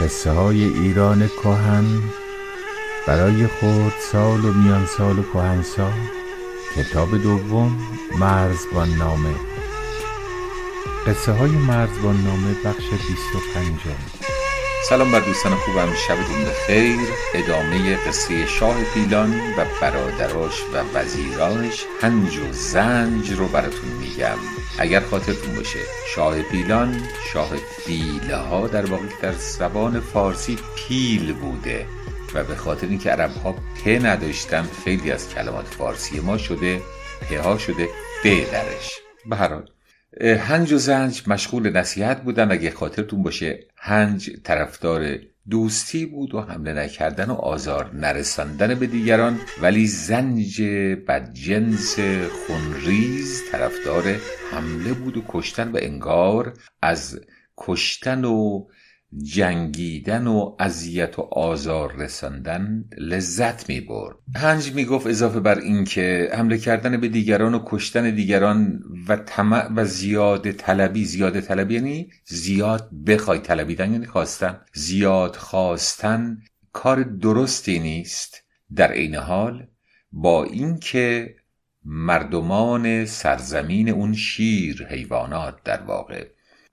قصه های ایران کهن برای خود سال و میان سال و کهنسال. کتاب دوم مرزبان نامه. قصه های مرزبان نامه بخش 25 سلام بر دوستان خوبم شبتون بخیر ادامه قصه شاه پیلان و برادراش و وزیرانش هنج و زنج رو براتون میگم. اگر خاطرتون باشه شاه پیلان شاه فیله ها در واقع در زبان فارسی پیل بوده و به خاطر اینکه عرب ها پ نداشتن خیلی از کلمات فارسی ما شده پ ها شده ف درش. به هر حال. هنج و زنج مشغول نصیحت بودن. اگه خاطرتون باشه هنج طرفدار دوستی بود و حمله نکردن و آزار نرساندن به دیگران. ولی زنج بدجنس خونریز طرفدار حمله بود و کشتن و انگار از کشتن و جنگیدن و اذیت و آزار رساندن لذت می برد هنج می گفت اضافه بر این که حمله کردن به دیگران و کشتن دیگران و طمع و زیاد طلبی زیاد طلبی یعنی زیاد بخوای طلبیدن یعنی خواستن. زیاد خواستن کار درستی نیست در عین حال با اینکه مردمان سرزمین اون شیر حیوانات در واقع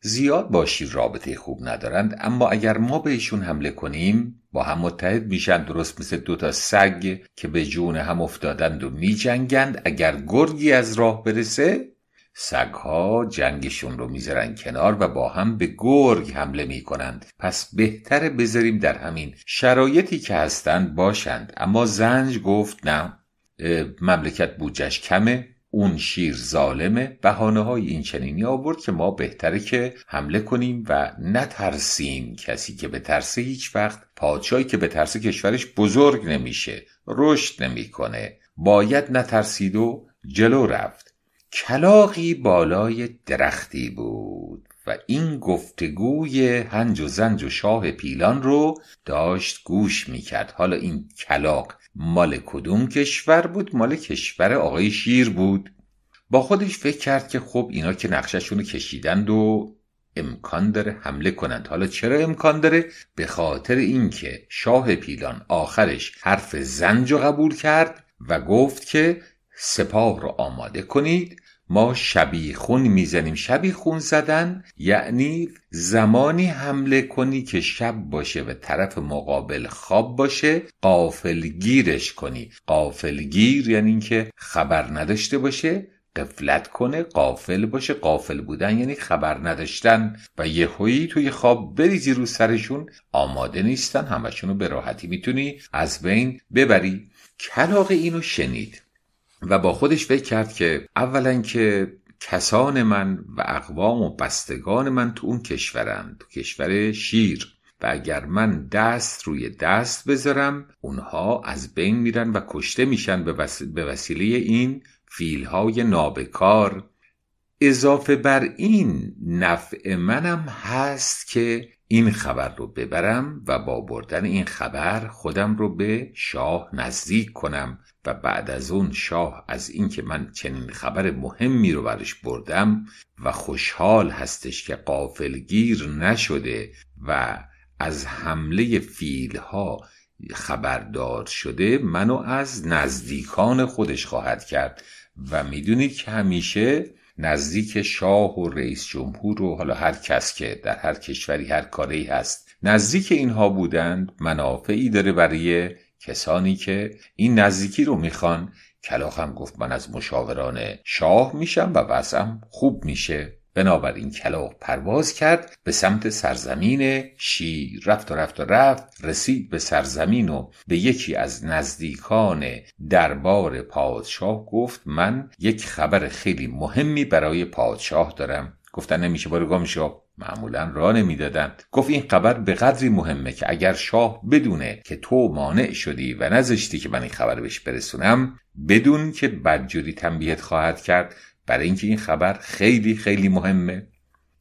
زیاد با شیر رابطه خوب ندارند اما اگر ما بهشون حمله کنیم با هم متحد میشن درست مثل دوتا سگ که به جون هم افتادند و میجنگند. اگر گرگی از راه برسه سگها جنگشون رو می‌ذارن کنار و با هم به گرگ حمله می‌کنند. پس بهتره بذاریم در همین شرایطی که هستند باشند. اما زنج گفت نه مملکت بودجش کمه. اون شیر ظالمه. بهانه های این چنینی آورد که ما بهتره که حمله کنیم و نترسیم کسی که به ترسه هیچ وقت. پادشاهی که به ترسه کشورش بزرگ نمیشه رشد نمی‌کنه. باید نترسید و جلو رفت. کلاقی بالای درختی بود و این گفتگوی هنج و زنج و شاه پیلان رو داشت گوش می‌کرد. حالا این کلاق مال کدوم کشور بود؟ مال کشور آقای شیر بود. با خودش فکر کرد که خب اینا که نقششون رو کشیدند و امکان داره حمله کنند. حالا چرا امکان داره؟ به خاطر اینکه شاه پیلان آخرش حرف زنج رو قبول کرد و گفت که سپاه رو آماده کنید ما شبیخون می‌زنیم. شبیخون زدن یعنی زمانی حمله کنی که شب باشه و طرف مقابل خواب باشه قافلگیرش کنی. قافلگیر یعنی اینکه خبر نداشته باشه. قفلت کنه قافل باشه. قافل بودن یعنی خبر نداشتن. و یهویی توی خواب بریزی رو سرشون. آماده نیستن. همشونو به راحتی می‌تونی از بین ببری. کلاق اینو شنید. و با خودش فکر کرد که اولا که کسان من و اقوام و بستگان من تو اون کشورند تو کشور شیر. و اگر من دست روی دست بذارم اونها از بین میرن و کشته میشن به وسیله این فیلهای نابکار. اضافه بر این نفع منم هست که این خبر رو ببرم و با بردن این خبر خودم رو به شاه نزدیک کنم و بعد از اون شاه از اینکه من چنین خبر مهمی رو برش بردم و خوشحال هستش که قافلگیر نشده و از حمله فیلها خبردار شده منو از نزدیکان خودش خواهد کرد. و می‌دونید که همیشه نزدیک شاه و رئیس جمهور و حالا هر کس که در هر کشوری هر کاری هست نزدیک اینها بودند منافعی داره برای کسانی که این نزدیکی رو می‌خوان. کلاخ هم گفت من از مشاوران شاه میشم و وضعم خوب میشه. بنابراین کلاق پرواز کرد به سمت سرزمین شیر. رفت و رفت و رفت رسید به سرزمین و به یکی از نزدیکان دربار پادشاه گفت من یک خبر خیلی مهمی برای پادشاه دارم. گفتن نمیشه برو گم شو. معمولا را نمی‌دادند گفت این خبر به قدری مهمه که اگر شاه بدونه که تو مانع شدی و نذاشتی که من این خبر بهش برسونم بدون که بدجوری تنبیهت خواهد کرد برای اینکه این خبر خیلی خیلی مهمه.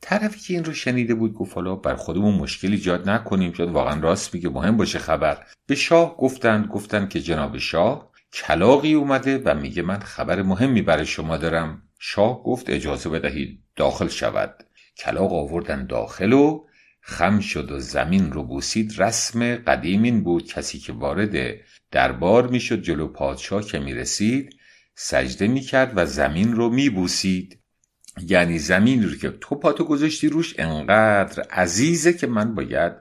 طرفی که این رو شنیده بود گفت حالا بر خودمون مشکل ایجاد نکنیم چون واقعا راست میگه مهم باشه خبر. به شاه گفتند گفتند که جناب شاه کلاقی اومده و میگه من خبر مهمی برای شما دارم. شاه گفت اجازه بدهید داخل شود. کلاق آوردن داخل و خم شد و زمین رو بوسید. رسم قدیم این بود کسی که وارد دربار می‌شد جلو پادشاه که می‌رسید سجده می‌کرد و زمین رو میبوسید. یعنی زمین رو که تو پاتو گذاشتی روش انقدر عزیزه که من باید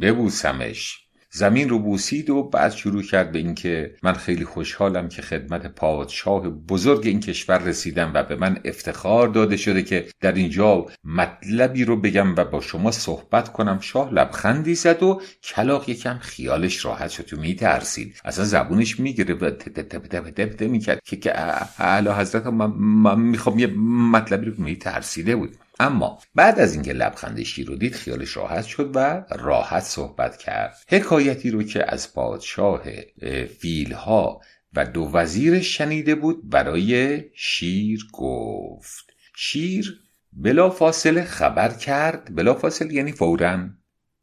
ببوسمش. زمین رو بوسید و بعد شروع کرد به اینکه من خیلی خوشحالم که خدمت پادشاه بزرگ این کشور رسیدم و به من افتخار داده شده که در اینجا مطلبی رو بگم و با شما صحبت کنم. شاه لبخندی زد و کلاق یکم خیالش راحت شد تو میترسید. اصلا زبونش می‌گیره و می‌کرد که اعلی حضرت من می‌خوام یه مطلبی رو میترسیده بود. اما بعد از اینکه لبخند شیر رو دید خیالش راحت شد و راحت صحبت کرد. حکایتی رو که از پادشاه فیلها و دو وزیرش شنیده بود برای شیر گفت. شیر بلا فاصله خبر کرد. بلا فاصله یعنی فورا.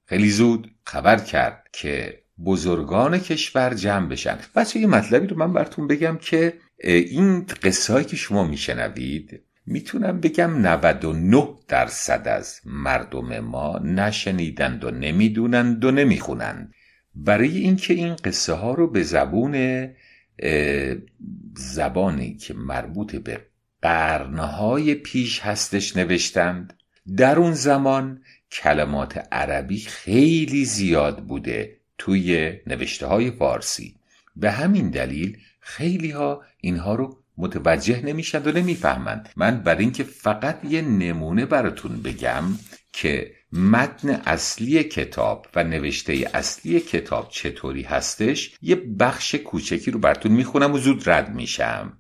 خیلی زود خبر کرد که بزرگان کشور جمع بشن. بچه یه مطلبی رو من براتون بگم که این قصه که شما میشنوید می‌تونم بگم 99 درصد از مردم ما نشنیدند و نمی‌دونند و نمی‌خونند. برای اینکه این قصه ها رو به زبون زبانی که مربوط به قرنهای پیش هستش نوشتند در اون زمان کلمات عربی خیلی زیاد بوده توی نوشته های فارسی. به همین دلیل خیلی ها اینها رو متوجه نمیشند و نمی‌فهمند من بر اینکه فقط یه نمونه براتون بگم که متن اصلی کتاب و نوشته اصلی کتاب چطوری هستش یه بخش کوچکی رو براتون می‌خونم و زود رد میشم.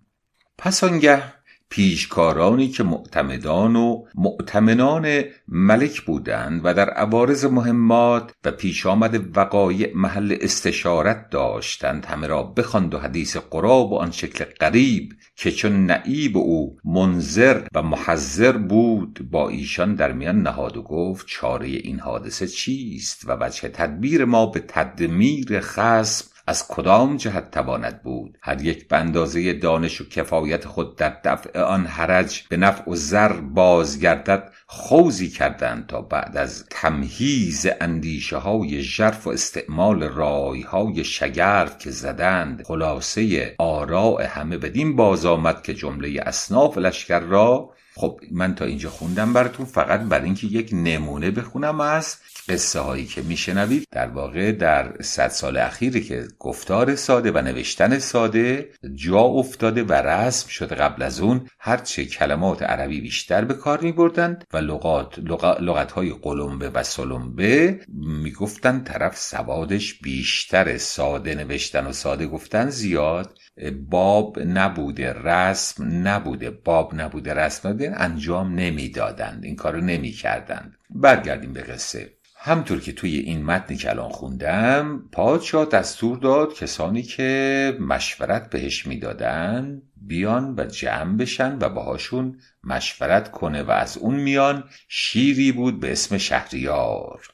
پس آنگه پیشکارانی که معتمدان و معتمنان ملک بودند و در عوارض مهمات و پیش آمد وقایع محل استشارت داشتند همه را بخواند و حدیث قراب و آن شکل قریب که چون نعیب او منظر و محذر بود با ایشان در میان نهاد و گفت چاره این حادثه چیست و وجه تدبیر ما به تدمیر خصم از کدام جهت تواند بود؟ هر یک به دانش و کفایت خود در دفع آن حرج به نفع و زر بازگردد خوزی کردند تا بعد از تمهیز اندیشه های ژرف و استعمال رای های شگرف که زدند خلاصه آراء همه بدین باز آمد که جمله اصناف لشکر را خب من تا اینجا خوندم براتون فقط برای اینکه یک نمونه بخونم از قصه هایی که میشنوید. در واقع در صد سال اخیری که گفتار ساده و نوشتن ساده جا افتاده و رسم شده قبل از اون هرچه کلمات عربی بیشتر به کار می بردند و لغات لغت های قلمبه و سلمبه می‌گفتند طرف سوادش بیشتر ساده نوشتن و ساده گفتن زیاد. باب نبوده رسم نبوده باب نبوده رسم نبوده. انجام نمی‌دادند این کارو نمی‌کردند. برگردیم به قصه. همطور که توی این متنی که الان خوندم پادشاه دستور داد کسانی که مشورت بهش می‌دادن بیان و جمع بشن و باهاشون مشورت کنه و از اون میان شیری بود به اسم شهریار.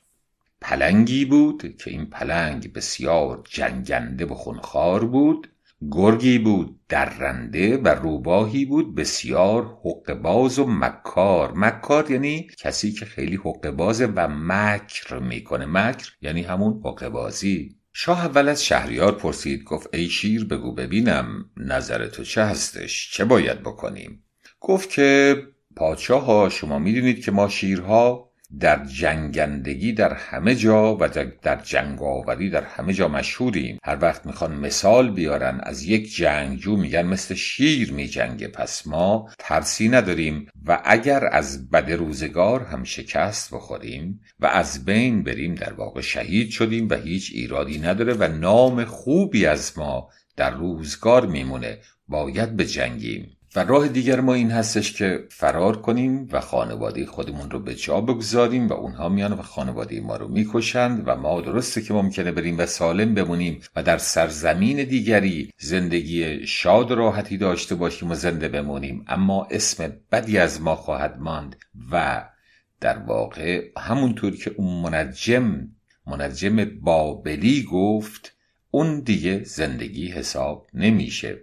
پلنگی بود که این پلنگ بسیار جنگنده و خونخوار بود. گرگی بود درنده و روباهی بود بسیار حقباز و مکار. مکار یعنی کسی که خیلی حقبازه و مکر می‌کنه. مکر یعنی همون حقبازی. شاه اول از شهریار پرسید گفت ای شیر بگو ببینم نظر تو چه هستش؟ چه باید بکنیم؟ گفت که پادشاه ها شما می‌دونید که ما شیرها در جنگندگی در همه جا و در جنگاوری در همه جا مشهوریم. هر وقت می‌خوان مثال بیارن از یک جنگجو میگن مثل شیر میجنگه پس ما ترسی نداریم و اگر از بد روزگار هم شکست بخوریم و از بین بریم در واقع شهید شدیم و هیچ ایرادی نداره و نام خوبی از ما در روزگار میمونه باید به جنگیم. و راه دیگر ما این هستش که فرار کنیم و خانواده خودمون رو به جا بگذاریم و اونها میان و خانواده ما رو می‌کشند و ما درسته که ممکنه بریم و سالم بمونیم و در سرزمین دیگری زندگی شاد و راحتی داشته باشیم و زنده بمونیم. اما اسم بدی از ما خواهد ماند و در واقع همونطور که اون منجم منجم بابلی گفت اون دیگه زندگی حساب نمیشه.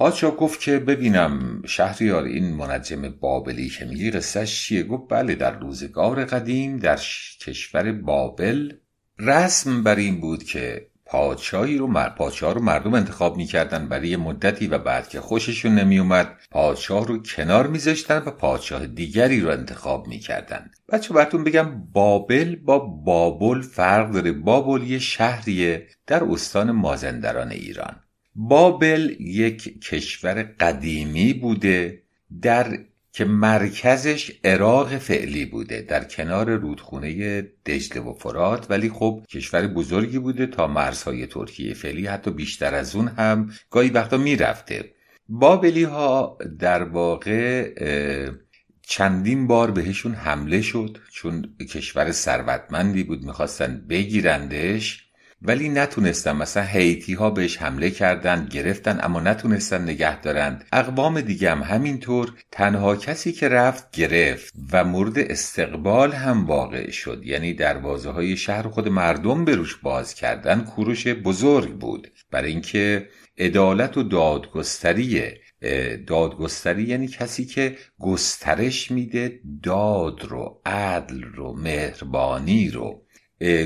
پادشاه گفت که ببینم شهریار این منجم بابلی که میگی قصهش چیه؟ گفت بله در روزگار قدیم در کشور بابل رسم بر این بود که پادشاهی رو مر... پادشاه رو مردم انتخاب می‌کردن برای مدتی و بعد که خوششون نمیومد پادشاه رو کنار میذاشتن و پادشاه دیگری رو انتخاب می‌کردن. بچه براتون بگم بابل با بابل فرق داره. بابل یه شهریه در استان مازندران ایران. بابل یک کشور قدیمی بوده در که مرکزش عراق فعلی بوده در کنار رودخونه دجله و فرات. ولی خب کشور بزرگی بوده تا مرزهای ترکیه فعلی حتی بیشتر از اون هم گاهی وقتا می‌رفته. بابلی ها در واقع چندین بار بهشون حمله شد چون کشور ثروتمندی بود می‌خواستن بگیرندش. ولی نتونستن مثلا هیتی ها بهش حمله کردند گرفتن اما نتونستن نگه دارند. اقوام دیگه هم همینطور تنها کسی که رفت گرفت و مورد استقبال هم واقع شد. یعنی دروازه های شهر خود مردم به روش باز کردن کوروش بزرگ بود. برای اینکه عدالت و دادگستری دادگستری یعنی کسی که گسترش میده داد رو عدل رو مهربانی رو.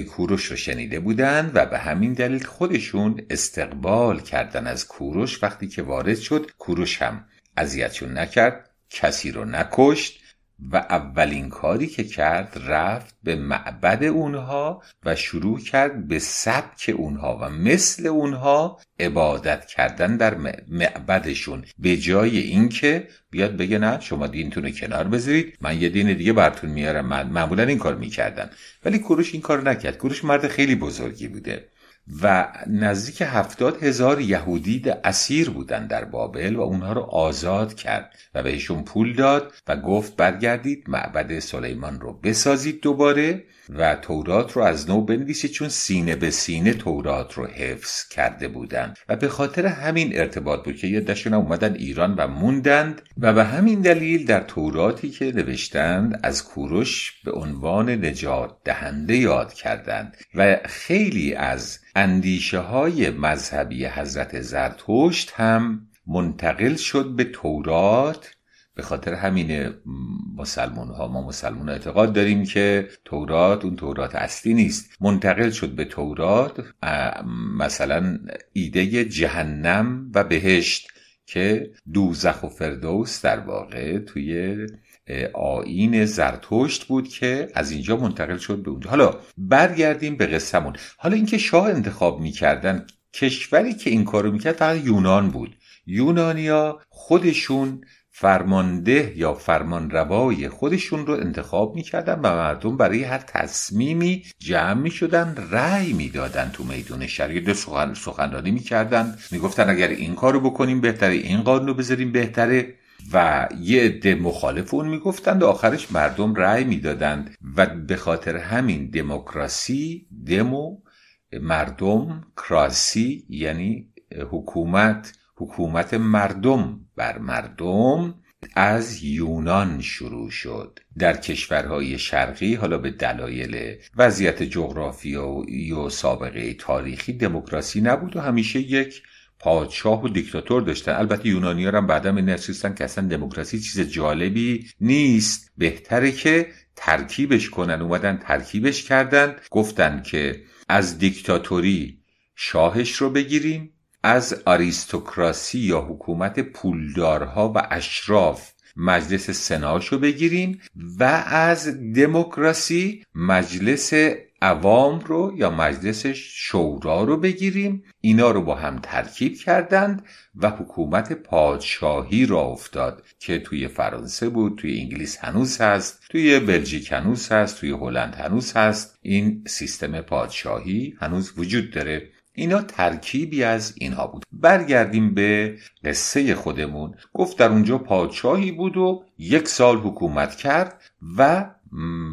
کوروش رو شنیده بودند و به همین دلیل خودشون استقبال کردن از کوروش. وقتی که وارد شد کوروش هم اذیتشون نکرد کسی رو نکشت. و اولین کاری که کرد رفت به معبد اونها و شروع کرد به سبک اونها و مثل اونها عبادت کردن در معبدشون. به جای اینکه بیاد بگه نه شما دینتون رو کنار بذارید. من یه دین دیگه براتون میارم. من معمولا این کار می‌کردن ولی کوروش این کار نکرد. کوروش مرد خیلی بزرگی بوده. و نزدیک هفتاد هزار یهودی اسیر بودن در بابل و اونها رو آزاد کرد و بهشون پول داد و گفت برگردید معبد سلیمان رو بسازید دوباره. و تورات رو از نو بنویسید چون سینه به سینه تورات رو حفظ کرده بودند و به خاطر همین ارتباط بود که یه دشون اومدن ایران و موندند و به همین دلیل در توراتی که نوشتند از کوروش به عنوان نجات دهنده یاد کردند. و خیلی از اندیشه های مذهبی حضرت زرتشت هم منتقل شد به تورات به خاطر همین مسلمان ها ما مسلمان اعتقاد داریم که تورات اون تورات اصلی نیست. منتقل شد به تورات مثلا ایده جهنم و بهشت که دوزخ و فردوس در واقع توی آین زرتشت بود که از اینجا منتقل شد به اونجا. حالا برگردیم به قصهمون. حالا اینکه شاه انتخاب می‌کردن کشوری که این کارو می‌کرد فقط یونان بود. یونانیا خودشون فرمانده یا فرمانروای خودشون رو انتخاب می‌کردن و مردم برای هر تصمیمی جمع می‌شدن رأی می‌دادن تو میدون شهر سخن سخنرانی می‌کردن. می‌گفتن اگر این کارو بکنیم بهتره این قانون رو بذاریم بهتره. و یه عده مخالف اون می‌گفتند و آخرش مردم رأی می‌دادند. و به خاطر همین دموکراسی دمو مردم کراسی یعنی حکومت حکومت مردم بر مردم از یونان شروع شد. در کشورهای شرقی حالا به دلایل وضعیت جغرافیایی و سابقه تاریخی دموکراسی نبود و همیشه یک پادشاه و دیکتاتور داشتن. البته یونانی ها هم بعدا به که اصلا دموکراسی چیز جالبی نیست. بهتره که ترکیبش کنن. اومدن ترکیبش کردن. گفتن که از دیکتاتوری شاهش رو بگیریم. از آریستوکراسی یا حکومت پولدارها و اشراف مجلس سناش رو بگیریم و از دموکراسی مجلس عوام رو یا مجلس شورا رو بگیریم. اینا رو با هم ترکیب کردند و حکومت پادشاهی را افتاد که توی فرانسه بود توی انگلیس هنوز هست توی بلژیک هنوز هست توی هلند هنوز هست. این سیستم پادشاهی هنوز وجود داره. اینا ترکیبی از اینها بود. برگردیم به قصه خودمون. گفت در اونجا پادشاهی بود و یک سال حکومت کرد و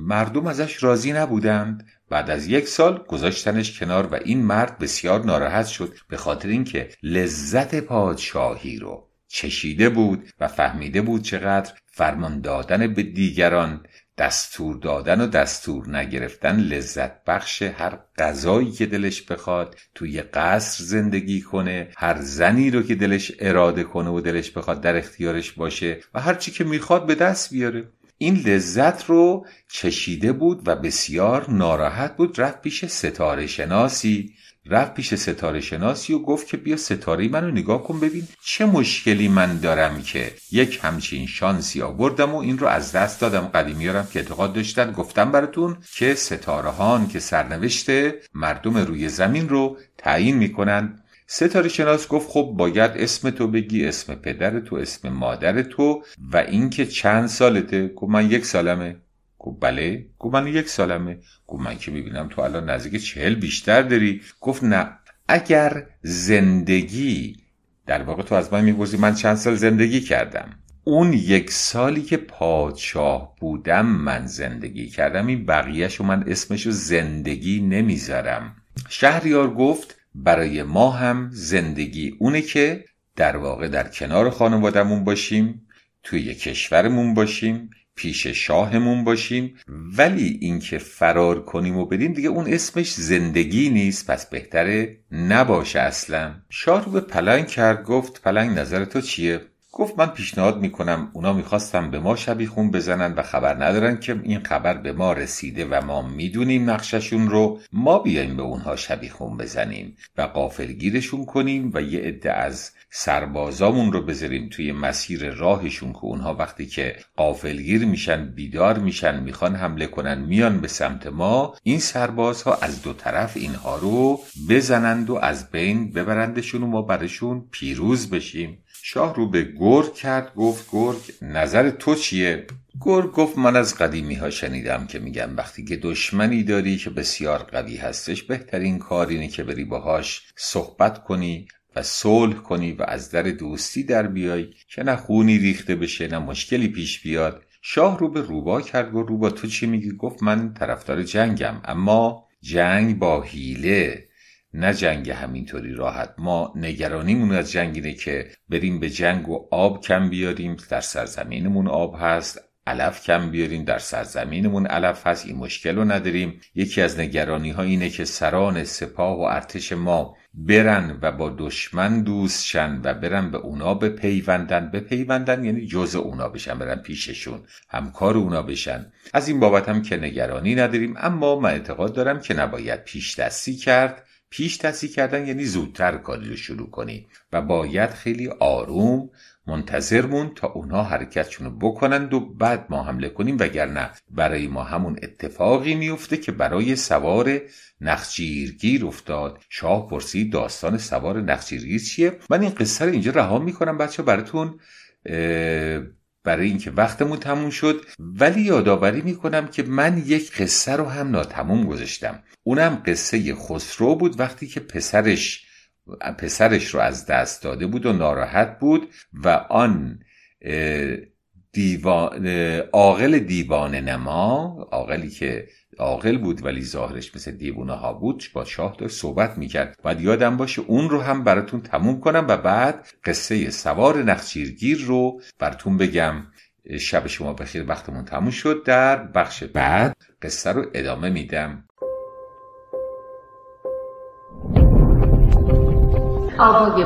مردم ازش راضی نبودند. بعد از یک سال گذاشتنش کنار و این مرد بسیار ناراحت شد به خاطر اینکه لذت پادشاهی رو چشیده بود و فهمیده بود چقدر فرمان دادن به دیگران دستور دادن و دستور نگرفتن لذت بخش هر غذایی که دلش بخواد توی قصر زندگی کنه هر زنی رو که دلش اراده کنه و دلش بخواد در اختیارش باشه و هر چی که می‌خواد به دست بیاره. این لذت رو چشیده بود و بسیار ناراحت بود رفت پیش ستاره شناسی رفت پیش ستاره شناسی و گفت که بیا ستاره منو نگاه کن ببین چه مشکلی من دارم که یک همچین شانسی آوردم و این رو از دست دادم. قدیمیارم که اعتقاد داشتن. گفتم براتون که ستاره هان که سرنوشت مردم روی زمین رو تعیین می‌کنن. ستاره شناس گفت خب باید اسم تو بگی اسم پدر تو اسم مادر تو و اینکه چند سالته؟ گفت من یک سالمه. گفت بله. گفت من یک سالمه. گفت من که می‌بینم تو الان نزدیک چهل بیشتر داری. گفت نه. اگر زندگی در واقع تو از من می‌پرسی من چند سال زندگی کردم. اون یک سالی که پادشاه بودم من زندگی کردم. این بقیهش و من اسمشو زندگی نمی‌ذارم. شهریار گفت برای ما هم زندگی اونه که در واقع در کنار خانوادمون باشیم توی کشورمون باشیم. پیش شاهمون باشیم. ولی اینکه فرار کنیم و بریم دیگه اون اسمش زندگی نیست. پس بهتره نباشه اصلا. شاه رو به پلنگ کرد گفت پلنگ نظر تو چیه؟ گفت من پیشنهاد می‌کنم اونا می‌خواستم به ما شبیخون بزنن و خبر ندارن که این خبر به ما رسیده و ما می‌دونیم نقششون رو. ما بیایم به اونها شبیخون بزنیم و قافلگیرشون کنیم و یه عده از سربازامون رو بذاریم توی مسیر راهشون که اونها وقتی که قافلگیر میشن بیدار میشن می‌خوان حمله کنن میان به سمت ما این سربازها از دو طرف اینها رو بزنند و از بین ببرندشون و ما برشون پیروز بشیم شاه رو به گرگ کرد گفت گرگ نظر تو چیه؟ گرگ گفت من از قدیمی ها شنیدم که میگن وقتی که دشمنی داری که بسیار قوی هستش بهترین کار اینه که بری باهاش صحبت کنی و صلح کنی و از در دوستی در بیای که نه خونی ریخته بشه نه مشکلی پیش بیاد. شاه رو به روبا کرد و روبا تو چی میگی؟ گفت من طرفدار جنگم. اما جنگ با حیله نه جنگ همینطوری راحت. ما نگرانیمون از جنگ اینه که بریم به جنگ و آب کم بیاریم. در سرزمینمون آب هست علف کم بیاریم. در سرزمینمون علف هست این مشکل رو نداریم. یکی از نگرانی ها اینه که سران سپاه و ارتش ما برن و با دشمن دوست شن و برن به اونا بپیوندن. بپیوندن یعنی جز اونا بشن برن پیششون همکار اونا بشن. از این بابت هم که نگرانی نداریم اما من اعتقاد دارم که نباید پیش دستی کرد. پیش دستی کردن یعنی زودتر کاری رو شروع کنی. و باید خیلی آروم منتظرمون تا اونها حرکتشون رو بکنند و بعد ما حمله کنیم. وگرنه برای ما همون اتفاقی میفته که برای سوار نخجیرگیر افتاد. شاه پرسید داستان سوار نخجیرگیر چیه؟ من این قصه رو اینجا رها می‌کنم بچه براتون برای اینکه وقتمون تموم شد ولی یادآوری می‌کنم که من یک قصه رو هم ناتموم گذاشتم. اونم قصه خسرو بود وقتی که پسرش پسرش رو از دست داده بود و ناراحت بود و آن دیوان عاقل دیوان نما عاقلی که عاقل بود ولی ظاهرش مثل دیوونه ها بود با شاه داشت صحبت می‌کرد. باید یادم باشه اون رو هم براتون تموم کنم و بعد قصه سوار نخچیرگیر رو براتون بگم. شب شما بخیر وقتمون تموم شد در بخش بعد قصه رو ادامه میدم. آوای